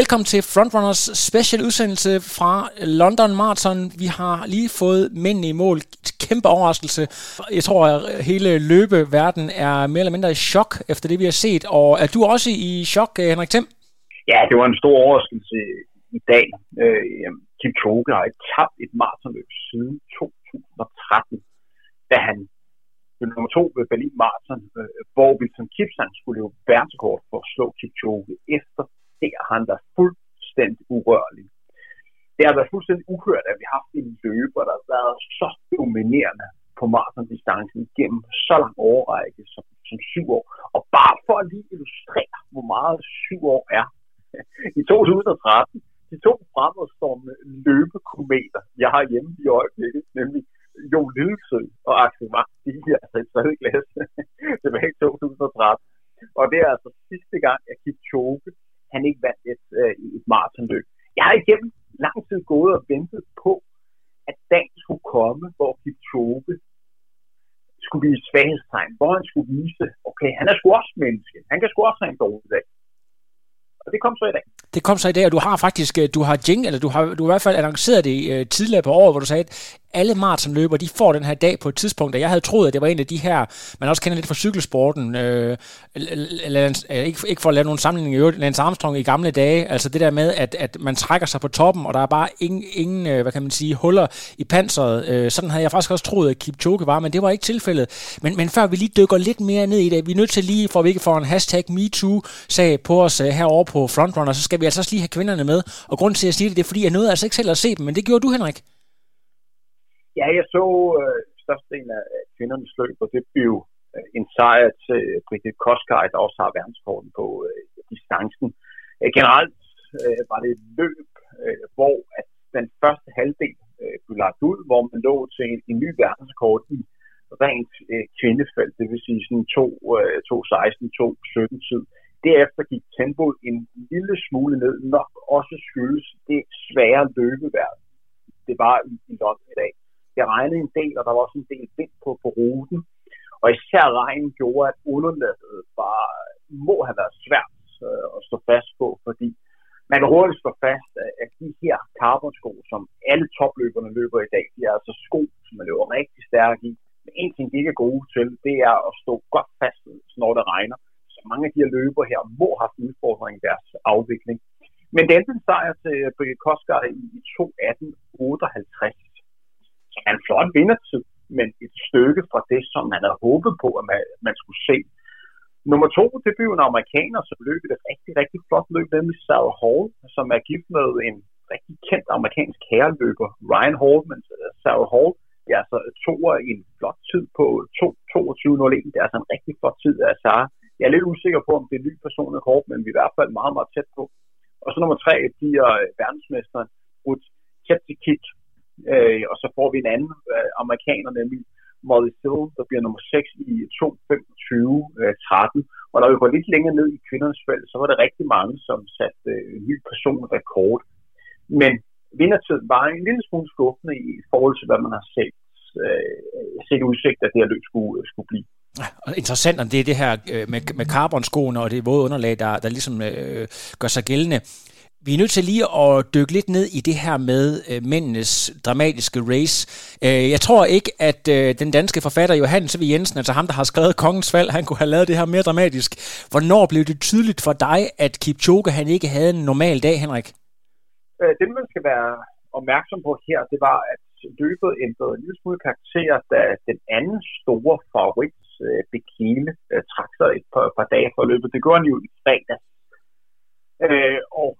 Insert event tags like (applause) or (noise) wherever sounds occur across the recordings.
Velkommen til Frontrunners special udsendelse fra London Marathon. Vi har lige fået mændene i mål. Kæmpe overraskelse. Jeg tror, at hele løbeverden er mere eller mindre i chok efter det, vi har set. Og er du også i chok, eh, Henrik Thiem? Ja, det var en stor overraskelse i dag. Øh, Kipchoge har ikke tabt et maratonløb siden 2013, da han blev nummer to ved Berlin Marathon, øh, hvor Wilson Kipsang skulle løbe verdensrekord for at slå Kipchoge efter ser har han været fuldstændig urørlig. Det har været fuldstændig uhørt, at vi har haft en løber, der har været så dominerende på maratondistancen gennem så lang overrække som, som syv år. Og bare for at lige illustrere, hvor meget syv år er. (laughs) I 2013, de to fremadstående løbekometer, jeg har hjemme i øjeblikket, nemlig Jo Lillesø og Axel Max, de er altså i tredje klasse (laughs) tilbage i 2013. Og det er altså sidste gang, at Kipchoge han ikke vandt et, øh, et maratonløb. Jeg har igennem lang tid gået og ventet på, at dagen skulle komme, hvor Kipchoge skulle blive svaghedstegn, hvor han skulle vise, okay, han er sgu også menneske, han kan sgu også have en dårlig dag. Og det kom så i dag. Det kom så i dag, og du har faktisk, øh, du har jing, eller du har, du har i hvert fald annonceret det uh, tidligere på året, hvor du sagde, at alle maratonløber, de får den her dag på et tidspunkt, og jeg havde troet, at det var en af de her, man også kender lidt fra cykelsporten, øh, øh, ikke, ikke for at lave nogen sammenligning i øvrigt, Lance Armstrong i gamle dage, altså det der med, at, at man trækker sig på toppen, og der er bare ingen, ingen øh, hvad kan man sige, huller i panseret. Øh, sådan havde jeg faktisk også troet, at Kipchoge var, men det var ikke tilfældet. Men, men før vi lige dykker lidt mere ned i det, vi er nødt til lige, for at vi ikke får en hashtag MeToo-sag på os uh, herovre på Frontrunner, så skal vi altså også lige have kvinderne med. Og grund til, at jeg siger det, det er, fordi jeg nåede altså ikke selv at se dem, men det gjorde du, Henrik. Ja, jeg så øh, størstedelen af kvindernes løb, og det blev øh, en sejr til øh, Brigitte Koskaj, der også har verdenskorten på øh, distancen. Øh, generelt øh, var det et løb, øh, hvor at den første halvdel øh, blev lagt ud, hvor man lå til en, en ny verdenskort i rent øh, kvindefelt, det vil sige sådan 2, øh, 2.16, 2.17 tid. Derefter gik tempoet en lille smule ned, nok også skyldes det svære løbeværd, det var i, i London i dag. Det regnede en del, og der var også en del vind på, på ruten. Og især regnen gjorde, at underlaget var, må have været svært øh, at stå fast på, fordi man kan hurtigt stå fast, øh, at de her carbonsko, som alle topløberne løber i dag, de er altså sko, som man løber rigtig stærkt i. Men en ting, de ikke er gode til, det er at stå godt fast, når det regner. Så mange af de her løber her må have haft udfordring i deres afvikling. Men det endte en sejr til Brigitte Koskar i 2.18.58 er en flot vindertid, men et stykke fra det, som man havde håbet på, at man, man skulle se. Nummer to, det blev en amerikaner, som løb et rigtig, rigtig flot løb, nemlig Sarah Hall, som er gift med en rigtig kendt amerikansk herreløber, Ryan Hall, men øh, Sarah Hall, det er altså toer i en flot tid på 22.01. Det er altså en rigtig flot tid af Sarah. Jeg er lidt usikker på, om det er en ny personlig kort, men vi er i hvert fald meget, meget tæt på. Og så nummer tre bliver øh, verdensmesteren Ruth Cheptikik, Øh, og så får vi en anden øh, amerikaner, nemlig Molly Sill, der bliver nummer 6 i 2.25.13. Øh, og når vi går lidt længere ned i kvindernes felt, så var der rigtig mange, som satte øh, ny personrekord. Men vindertiden var en lille smule skuffende i forhold til, hvad man har set, øh, set udsigt, at det her løb skulle, øh, skulle blive. Ah, interessant, om det er det her øh, med, med carbonskoene og det våde underlag, der, der ligesom øh, gør sig gældende. Vi er nødt til lige at dykke lidt ned i det her med øh, mændenes dramatiske race. Øh, jeg tror ikke, at øh, den danske forfatter Johannes V. Jensen, altså ham, der har skrevet Kongens Fald, han kunne have lavet det her mere dramatisk. Hvornår blev det tydeligt for dig, at Kipchoge han ikke havde en normal dag, Henrik? Øh, det, man skal være opmærksom på her, det var, at løbet ændrede en lille smule karakter, da den anden store favorit, øh, Bekele, øh, trak sig et par, par dage for løbet. Det gjorde han jo i fredag. Øh, og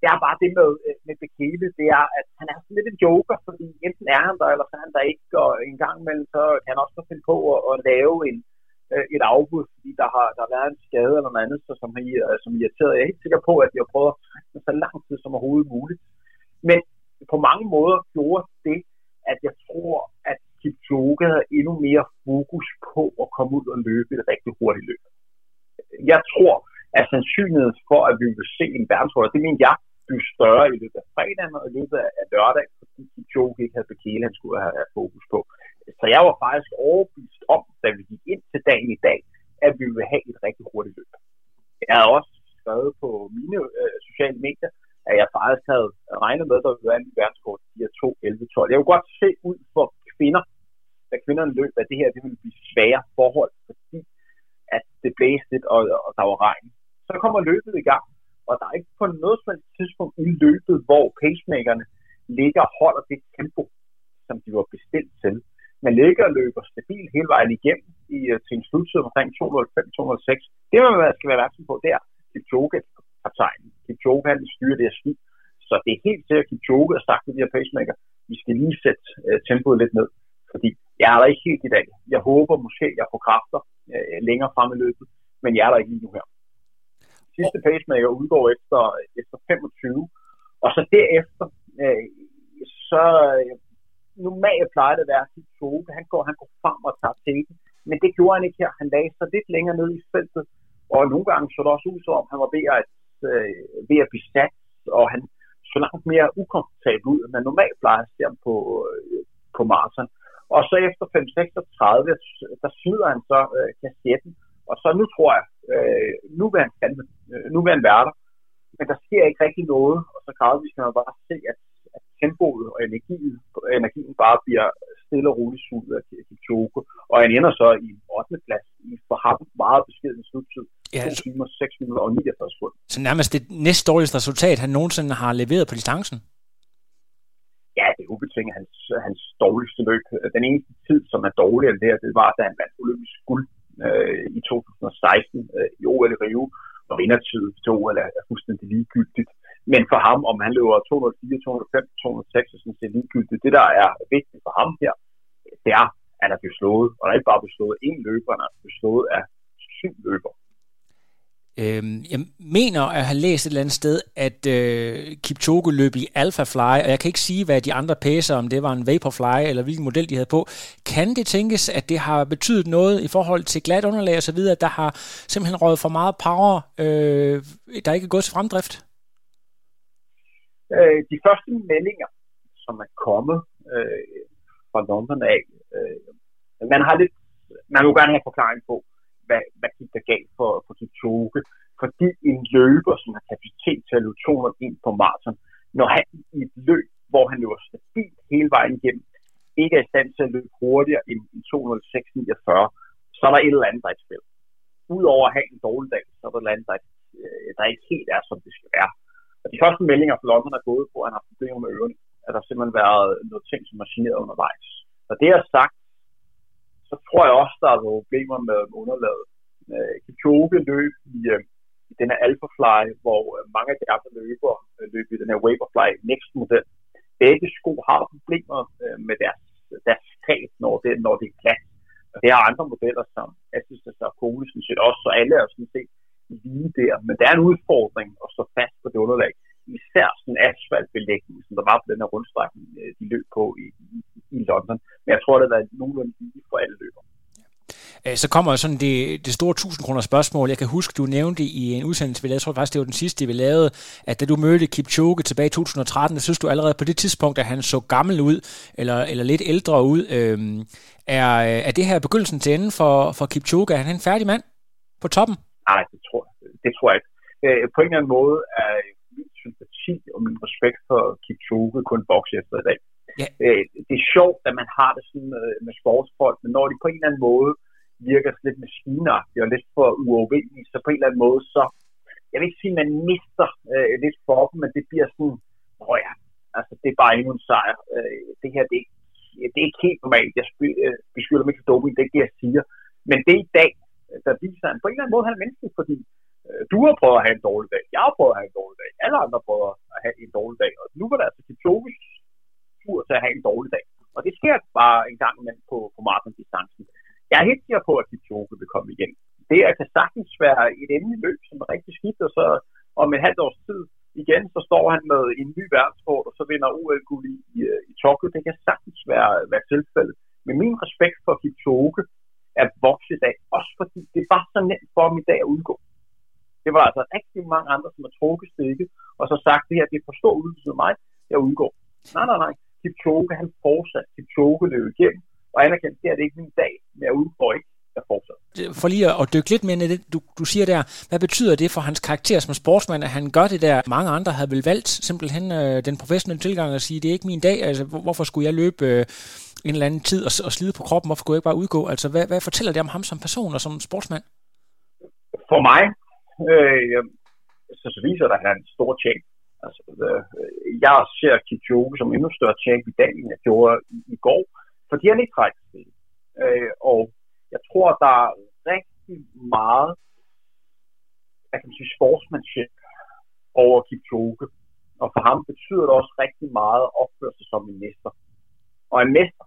det er bare det med, øh, med Bekele, det er, at han er sådan lidt en joker, fordi enten er han der, eller så er han der ikke, og en gang imellem, så kan han også finde på at, at lave en, øh, et afbud, fordi der har, der har været en skade eller noget andet, så som, I, øh, som irriteret. Jeg er helt sikker på, at jeg prøver at så lang tid som overhovedet muligt. Men på mange måder gjorde det, at jeg tror, at Kipchoge havde endnu mere fokus på at komme ud og løbe et rigtig hurtigt løb. Jeg tror, at sandsynligheden for, at vi vil se en verdenshold, det mener jeg, blive større i løbet af fredagen og i løbet af lørdag, fordi Joe ikke havde Bekele, han skulle have, have fokus på. Så jeg var faktisk overbevist om, da vi gik ind til dagen i dag, at vi ville have et rigtig hurtigt løb. Jeg havde også skrevet på mine øh, sociale medier, at jeg faktisk havde regnet med, at der ville være en verdenskort de 2, 11, 12. Jeg kunne godt se ud for kvinder, da kvinderne løb, at det her det ville blive svære forhold, fordi at det blæste lidt, og, og der var regn. Så kommer løbet i gang, og der er ikke på noget som tidspunkt i løbet, hvor pacemakerne ligger og holder det tempo, som de var bestilt til. Man ligger og løber stabilt hele vejen igennem i, øh, til en sluttid omkring 205-206. Det, man skal være opmærksom på, det er Kipchoge kaptajnen. Kipchoge, han styrer det her skib. Så det er helt sikkert, at Kipchoge har sagt til de her pacemaker, vi skal lige sætte uh, tempoet lidt ned. Fordi jeg er der ikke helt i dag. Jeg håber måske, jeg får kræfter uh, længere frem i løbet, men jeg er der ikke lige nu her. Sidste pacemaker udgår efter, efter 25, og så derefter, øh, så øh, normalt plejer det at være Kipchoge. Han går, han går frem og tager til men det gjorde han ikke her. Han lagde sig lidt længere ned i feltet, og nogle gange så det også ud som om, han var ved at, øh, ved at blive sat, og han så langt mere ukomfortabel ud, end man normalt plejer at se ham på, øh, på maraton. Og så efter 5.36, der smider han så øh, kassetten, og så nu tror jeg, øh, nu vil han, øh, nu vil han være der. Men der sker ikke rigtig noget, og så gradvist kan man bare se, at, at tempoet og energien, energien bare bliver stille og roligt suget af Kipchoge. Og han ender så i 8. plads i for ham meget beskeden sluttid. Ja, 2 timer, 6 minutter og 49 sekunder. Så nærmest det næst dårligste resultat, han nogensinde har leveret på distancen? Ja, det er ubetinget hans, hans dårligste løb. Den eneste tid, som er dårligere end det her, det var, da han vandt olympisk guld øh, i 2016 øh, i OL i Rio, og vindertiden til OL er, er fuldstændig ligegyldigt. Men for ham, om han løber 204, 205, 206, så synes det er ligegyldigt. Det, der er vigtigt for ham her, det er, at han er blevet slået. Og der er ikke bare blevet slået én løber, han er blevet slået af syv løber. Øhm, jeg mener at have læst et eller andet sted, at øh, Kipchoge løb i Alpha Fly, og jeg kan ikke sige, hvad de andre pæser, om det var en Vaporfly, eller hvilken model de havde på. Kan det tænkes, at det har betydet noget i forhold til glat underlag og så videre, der har simpelthen røget for meget power, øh, der ikke er gået til fremdrift? Øh, de første meldinger, som er kommet øh, fra London af, øh, man har lidt, man vil gerne have forklaring på, hvad, hvad gik der galt for, for Kipchoge, fordi en løber, som har kapacitet til at løbe 200 ind på maraton, når han i et løb, hvor han løber stabilt hele vejen igennem, ikke er i stand til at løbe hurtigere end 206.49, så er der et eller andet, der er i spil. Udover at have en dårlig dag, så er der et eller andet, der, øh, der ikke helt er, som det skal være. Og de første meldinger fra London er gået på, at han har problemer med ørerne. At der simpelthen været noget ting, som er generet undervejs. Og det er sagt, så tror jeg også, der er nogle problemer med underlaget. Øh, Kipchoge løb i, øh, i den her Alphafly, hvor øh, mange af de andre løber øh, løb i den her Vaporfly Next model. Begge sko har problemer øh, med deres, deres træ, når det, når det er glat. Og det er andre modeller, som Asics og Kone sådan set også, så alle er sådan set lige der. Men der er en udfordring at stå fast på det underlag. Især sådan en asfaltbelægning, som der var på den her rundstrækning, øh, de løb på i, i, i London. Jeg tror, det er nogenlunde lige for alle løber. Øh, så kommer sådan det, det store 1000 kroner spørgsmål. Jeg kan huske, du nævnte i en udsendelse, vi lavede, jeg tror faktisk, det var den sidste, vi lavede, at da du mødte Kipchoge tilbage i 2013, så synes du allerede på det tidspunkt, at han så gammel ud, eller, eller lidt ældre ud. Øhm, er, er det her begyndelsen til enden for, for Kipchoge? Er han en færdig mand på toppen? Nej, det tror, det tror jeg ikke. Øh, på en eller anden måde er min sympati og min respekt for Kipchoge kun vokset efter i dag. Ja. Øh, det er sjovt, at man har det sådan med, med sportsfolk, men når de på en eller anden måde virker lidt maskinagtige og lidt for uovervindelige, så på en eller anden måde, så jeg vil ikke sige, at man mister øh, lidt for dem, men det bliver sådan, åh ja, altså det er bare endnu en sejr. Øh, det her, det er, det er ikke helt normalt. Jeg øh, beskylder mig ikke for doping, det er ikke det, jeg siger. Men det er i dag, der viser, han på en eller anden måde han er menneskelig, fordi øh, du har prøvet at have en dårlig dag, jeg har prøvet at have en dårlig dag, alle andre prøver at have en dårlig dag, og nu var det altså til at have en dårlig dag. Og det sker bare en gang imellem på, på maratondistancen. Jeg er helt sikker på, at Kipchoge vil komme igen. Det er, kan sagtens være et endelig løb, som er rigtig skidt, og så om et halvt års tid igen, så står han med en ny verdenskort, og så vinder OL-guld i, i, i Tokyo. Det kan sagtens være, være tilfældet. Men min respekt for Kipchoge er vokset i dag, også fordi det var så nemt for ham i dag at udgå. Det var altså rigtig mange andre, som har trukket stikket, og så sagt, det her det er for stor ydelse mig, jeg udgår. Nej, nej, nej. Kipchoge, han fortsat. Kipchoge løb igennem, og anerkendt, det er det ikke min dag, men jeg udgår ikke, jeg fortsat. For lige at dykke lidt mere ned det, du, du siger der, hvad betyder det for hans karakter som sportsmand, at han gør det der? Mange andre havde vel valgt simpelthen øh, den professionelle tilgang og sige, det er ikke min dag, altså hvorfor skulle jeg løbe øh, en eller anden tid og, og slide på kroppen, hvorfor skulle jeg ikke bare udgå? Altså hvad, hvad fortæller det om ham som person og som sportsmand? For mig, øh, så, så viser det, at han er en stor champ. Altså, øh, jeg ser Kipchoge som endnu større tjek i dag, end jeg gjorde i, i går, fordi han ikke trækker til. øh, Og jeg tror, der er rigtig meget jeg kan sige, sportsmanship over Kipchoge. Og for ham betyder det også rigtig meget at opføre sig som en mester. Og en mester,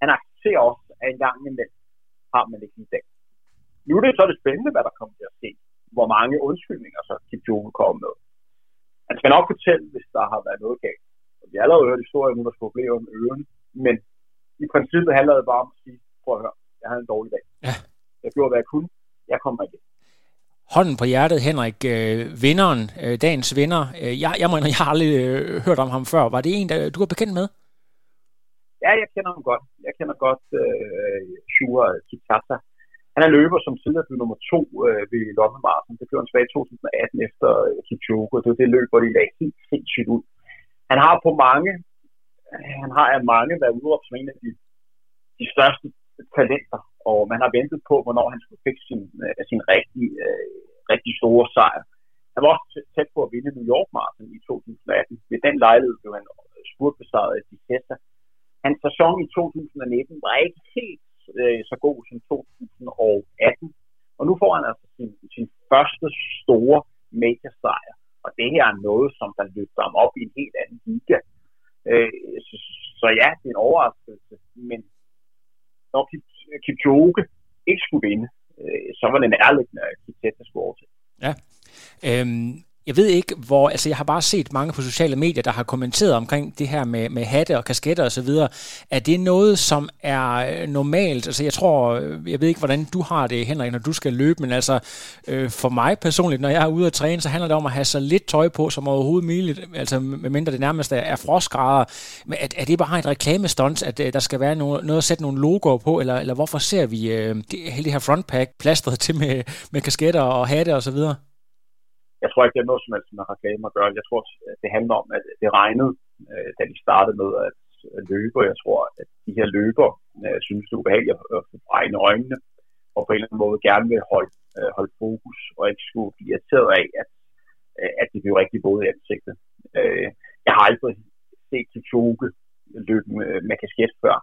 han accepterer også, at en gang imellem har man ikke i dag. Nu er det så det spændende, hvad der kommer til at ske. Hvor mange undskyldninger så Kipchoge kommer med. Han skal nok fortælle, hvis der har været noget galt. Og vi har allerede hørt historier nu, der skulle problemer med ørerne. Men i princippet handler det bare om at sige, prøv at høre, jeg havde en dårlig dag. Ja. Jeg gjorde, hvad jeg kunne. Jeg kommer igen. Hånden på hjertet, Henrik, øh, vinderen, øh, dagens vinder. Øh, jeg, jeg, mener, jeg har aldrig øh, hørt om ham før. Var det en, der du er bekendt med? Ja, jeg kender ham godt. Jeg kender godt øh, Shura Kitata. Han er løber, som tidligere blev nummer to øh, ved London Marathon. Det blev han tilbage i 2018 efter øh, Kipchoge. Det var det løb, hvor de lagde helt sindssygt ud. Han har på mange, han har af mange været udråbt som en af de, de største talenter, og man har ventet på, hvornår han skulle fik sin, øh, sin rigtig, øh, rigtig store sejr. Han var også tæt på at vinde New York Marathon i 2018. Ved den lejlighed blev han øh, spurtbesejret af Dicessa. Hans sæson i 2019 var ikke helt øh, så god som 2018. Og nu får han altså sin, sin første store major sejr. Og det her er noget, som der løfter ham op i en helt anden liga. Øh, så, så ja, det er en overraskelse. Men når Kipchoge ikke skulle vinde, øh, så var det nærliggende, at øh, Kipchoge skulle over til. Ja. Øhm, jeg ved ikke, hvor, altså jeg har bare set mange på sociale medier, der har kommenteret omkring det her med, med hatte og kasketter og så videre. Er det noget, som er øh, normalt? Altså jeg tror, øh, jeg ved ikke, hvordan du har det, Henrik, når du skal løbe, men altså øh, for mig personligt, når jeg er ude at træne, så handler det om at have så lidt tøj på som overhovedet muligt, altså medmindre det nærmest er, er frostgrader. Men er, er det bare et reklamestunt, at øh, der skal være noget, noget at sætte nogle logoer på, eller, eller hvorfor ser vi øh, det, hele det her frontpack plastret til med, med kasketter og hatte og så videre? Jeg tror ikke, det er noget som helst med reklame at gøre. Jeg tror, det handler om, at det regnede, øh, da de startede med at løbe, jeg tror, at de her løber øh, synes, det er ubehageligt at få egne øjnene, og på en eller anden måde gerne vil holde, øh, holde fokus, og ikke skulle blive irriteret af, at, øh, at det blev rigtig både i ansigtet. Øh, jeg har aldrig set Kipchoge løbe med, med kasket før.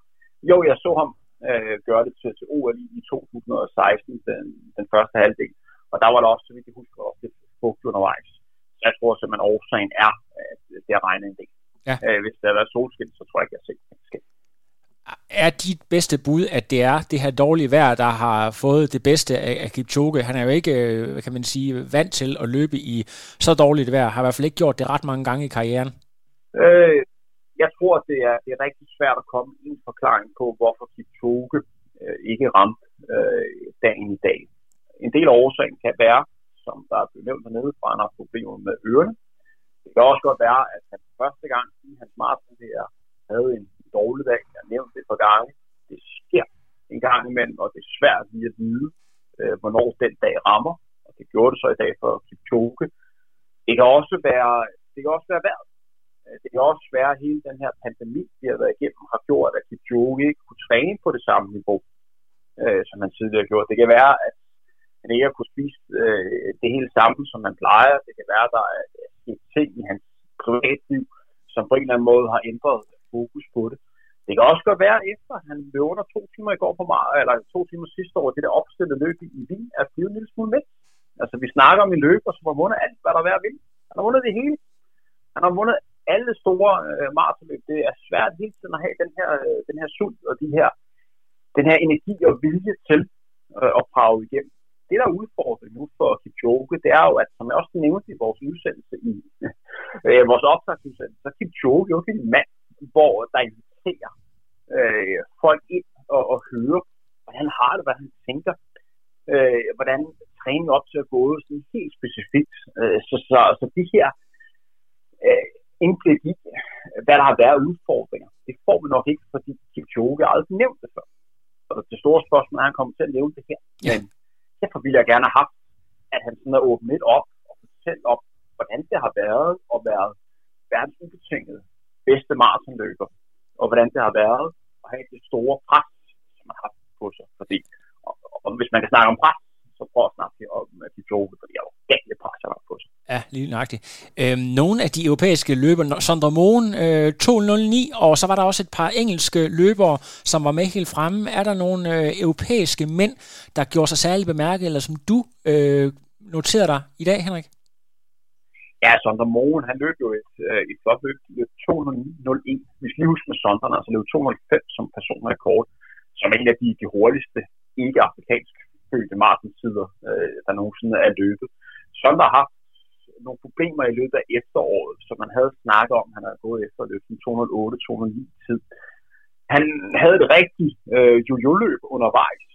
Jo, jeg så ham øh, gøre det til, til OL i 2016, den, den første halvdel. Og der var der også, så vidt jeg husker, også lidt fugt undervejs. Så jeg tror simpelthen, årsagen er, at det har regnet en del. Ja. Øh, hvis der har været solskin, så tror jeg ikke, jeg har set det. Er dit bedste bud, at det er det her dårlige vejr, der har fået det bedste af Kipchoge? Han er jo ikke, øh, hvad kan man sige, vant til at løbe i så dårligt vejr. Har i hvert fald ikke gjort det ret mange gange i karrieren. Øh, jeg tror, det er, det er rigtig svært at komme en forklaring på, hvorfor Kipchoge øh, ikke ramte øh, dagen i dag. En del af årsagen kan være, som der er blevet nævnt hernede, for han har problemer med ørerne. Det kan også godt være, at han første gang i hans maraton her havde en dårlig dag. Jeg har nævnt det for gange. Det sker en gang imellem, og det er svært lige at vide, øh, hvornår den dag rammer. Og det gjorde det så i dag for Kipchoge. Det kan også være, det kan også være værd. Øh, det kan også være, at hele den her pandemi, vi har været igennem, har gjort, at Kipchoge ikke kunne træne på det samme niveau, øh, som han tidligere gjorde. gjort. Det kan være, at han ikke har kunne spise øh, det hele samme, som man plejer. Det kan være, der er et ting i hans privatliv, som på en eller anden måde har ændret fokus på det. Det kan også godt være, efter han løb under to timer i går på mar eller to timer sidste år, det der opstillede løb i Wien, er blevet en lille smule med. Altså, vi snakker om en løber, som har vundet alt, hvad der er værd at vinde. Han har vundet det hele. Han har vundet alle store øh, maratonløb. Det er svært hele tiden at have den her, øh, den her sult og de her, den her energi og vilje til øh, at prøve igennem det, der er udfordringen nu for Kipchoge, det er jo, at som jeg også nævnte i vores udsendelse, i (laughs) øh, vores optagsudsendelse, så er Kipchoge jo en mand, hvor der inviterer øh, folk ind og, og høre, hvordan han har det, hvad han tænker, øh, hvordan træning op til at gå sådan helt specifikt. Øh, så, så, så de her øh, indblik i, hvad der har været udfordringer, det får vi nok ikke, fordi Kipchoge aldrig nævnt det før. og det store spørgsmål er, at han kommer til at leve det her. Ja. Men derfor ville jeg gerne have haft, at han sådan er åbnet lidt op og fortalt op, hvordan det har været at være verdens ubetinget bedste maratonløber, og hvordan det har været at have det store pres, som man har på sig. Fordi, og, og hvis man kan snakke om pres, så prøv at snakke om de Kipchoge, fordi jeg var galt pres, han har på sig. Ja, lige nøjagtigt. Øhm, nogle af de europæiske løbere, Sondre Moen øh, 2.09, og så var der også et par engelske løbere, som var med helt fremme. Er der nogle øh, europæiske mænd, der gjorde sig særligt bemærket, eller som du øh, noterede dig i dag, Henrik? Ja, Sondre Moen, han løb jo et, øh, et flot løb, løb 2.01. Vi skal lige huske med Sondre, altså løb 2.05 som personrekord, som en af de, de hurtigste ikke-afrikansk fødte maratonsider, øh, der nogensinde er løbet. Sondre har haft nogle problemer i løbet af efteråret, som man havde snakket om, han havde gået efter løb 208-209 tid. Han havde et rigtigt øh, jojo-løb undervejs.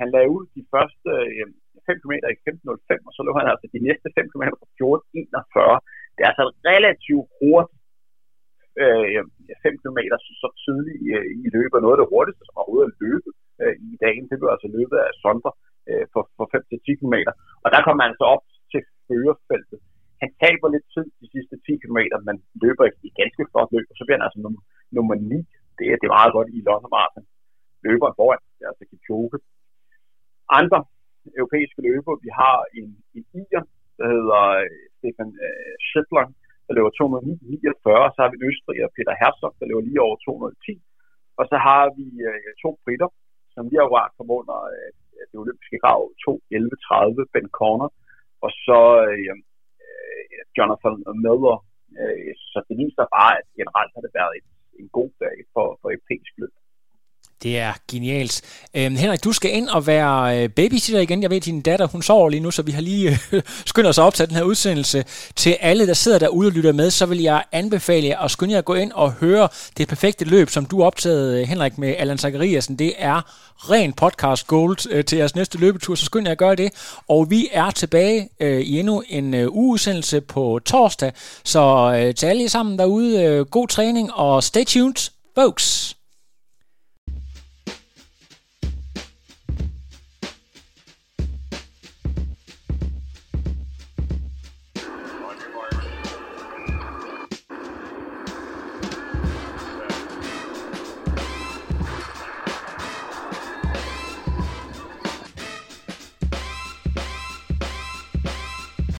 Han lagde ud de første øh, 5 km i 15.05, og så løb han altså de næste 5 km på 14.41. Det er altså et relativt hurtigt øh, 5 km så, så tidligt øh, i løbet, noget af det hurtigste, som overhovedet er løbet øh, i dagen. Det blev altså løbet af Sondre øh, for, for 5-10 km. Og der kommer man så op til førerfeltet. Han taber lidt tid de sidste 10 km, men løber i ganske flot løb, og så bliver han altså nummer, nummer 9. Det er, det er meget godt i London Marathon. Løber foran, det er altså Kipchoge. Andre europæiske løber, vi har en, en ier, der hedder øh, Stefan øh, Schittler, der løber 249, så har vi Østrig og Peter Herzog, der løber lige over 210, og så har vi øh, to britter, som lige har kom under øh, det olympiske grav 2.11.30, Ben Corner, og så øh, øh, Jonathan Miller. Øh, så det viser bare, at generelt har det været et, en god dag for, for europæisk løb. Det er genialt. Øhm, Henrik, du skal ind og være øh, babysitter igen. Jeg ved, at din datter, hun sover lige nu, så vi har lige øh, (laughs) skyndt os at optage den her udsendelse. Til alle, der sidder derude og lytter med, så vil jeg anbefale jer at skynde jer at gå ind og høre det perfekte løb, som du optagede, øh, Henrik, med Allan Zachariasen. Det er ren podcast gold øh, til jeres næste løbetur, så skynd jer at gøre det. Og vi er tilbage øh, i endnu en øh, ugeudsendelse på torsdag. Så øh, til alle sammen derude, øh, god træning og stay tuned, folks.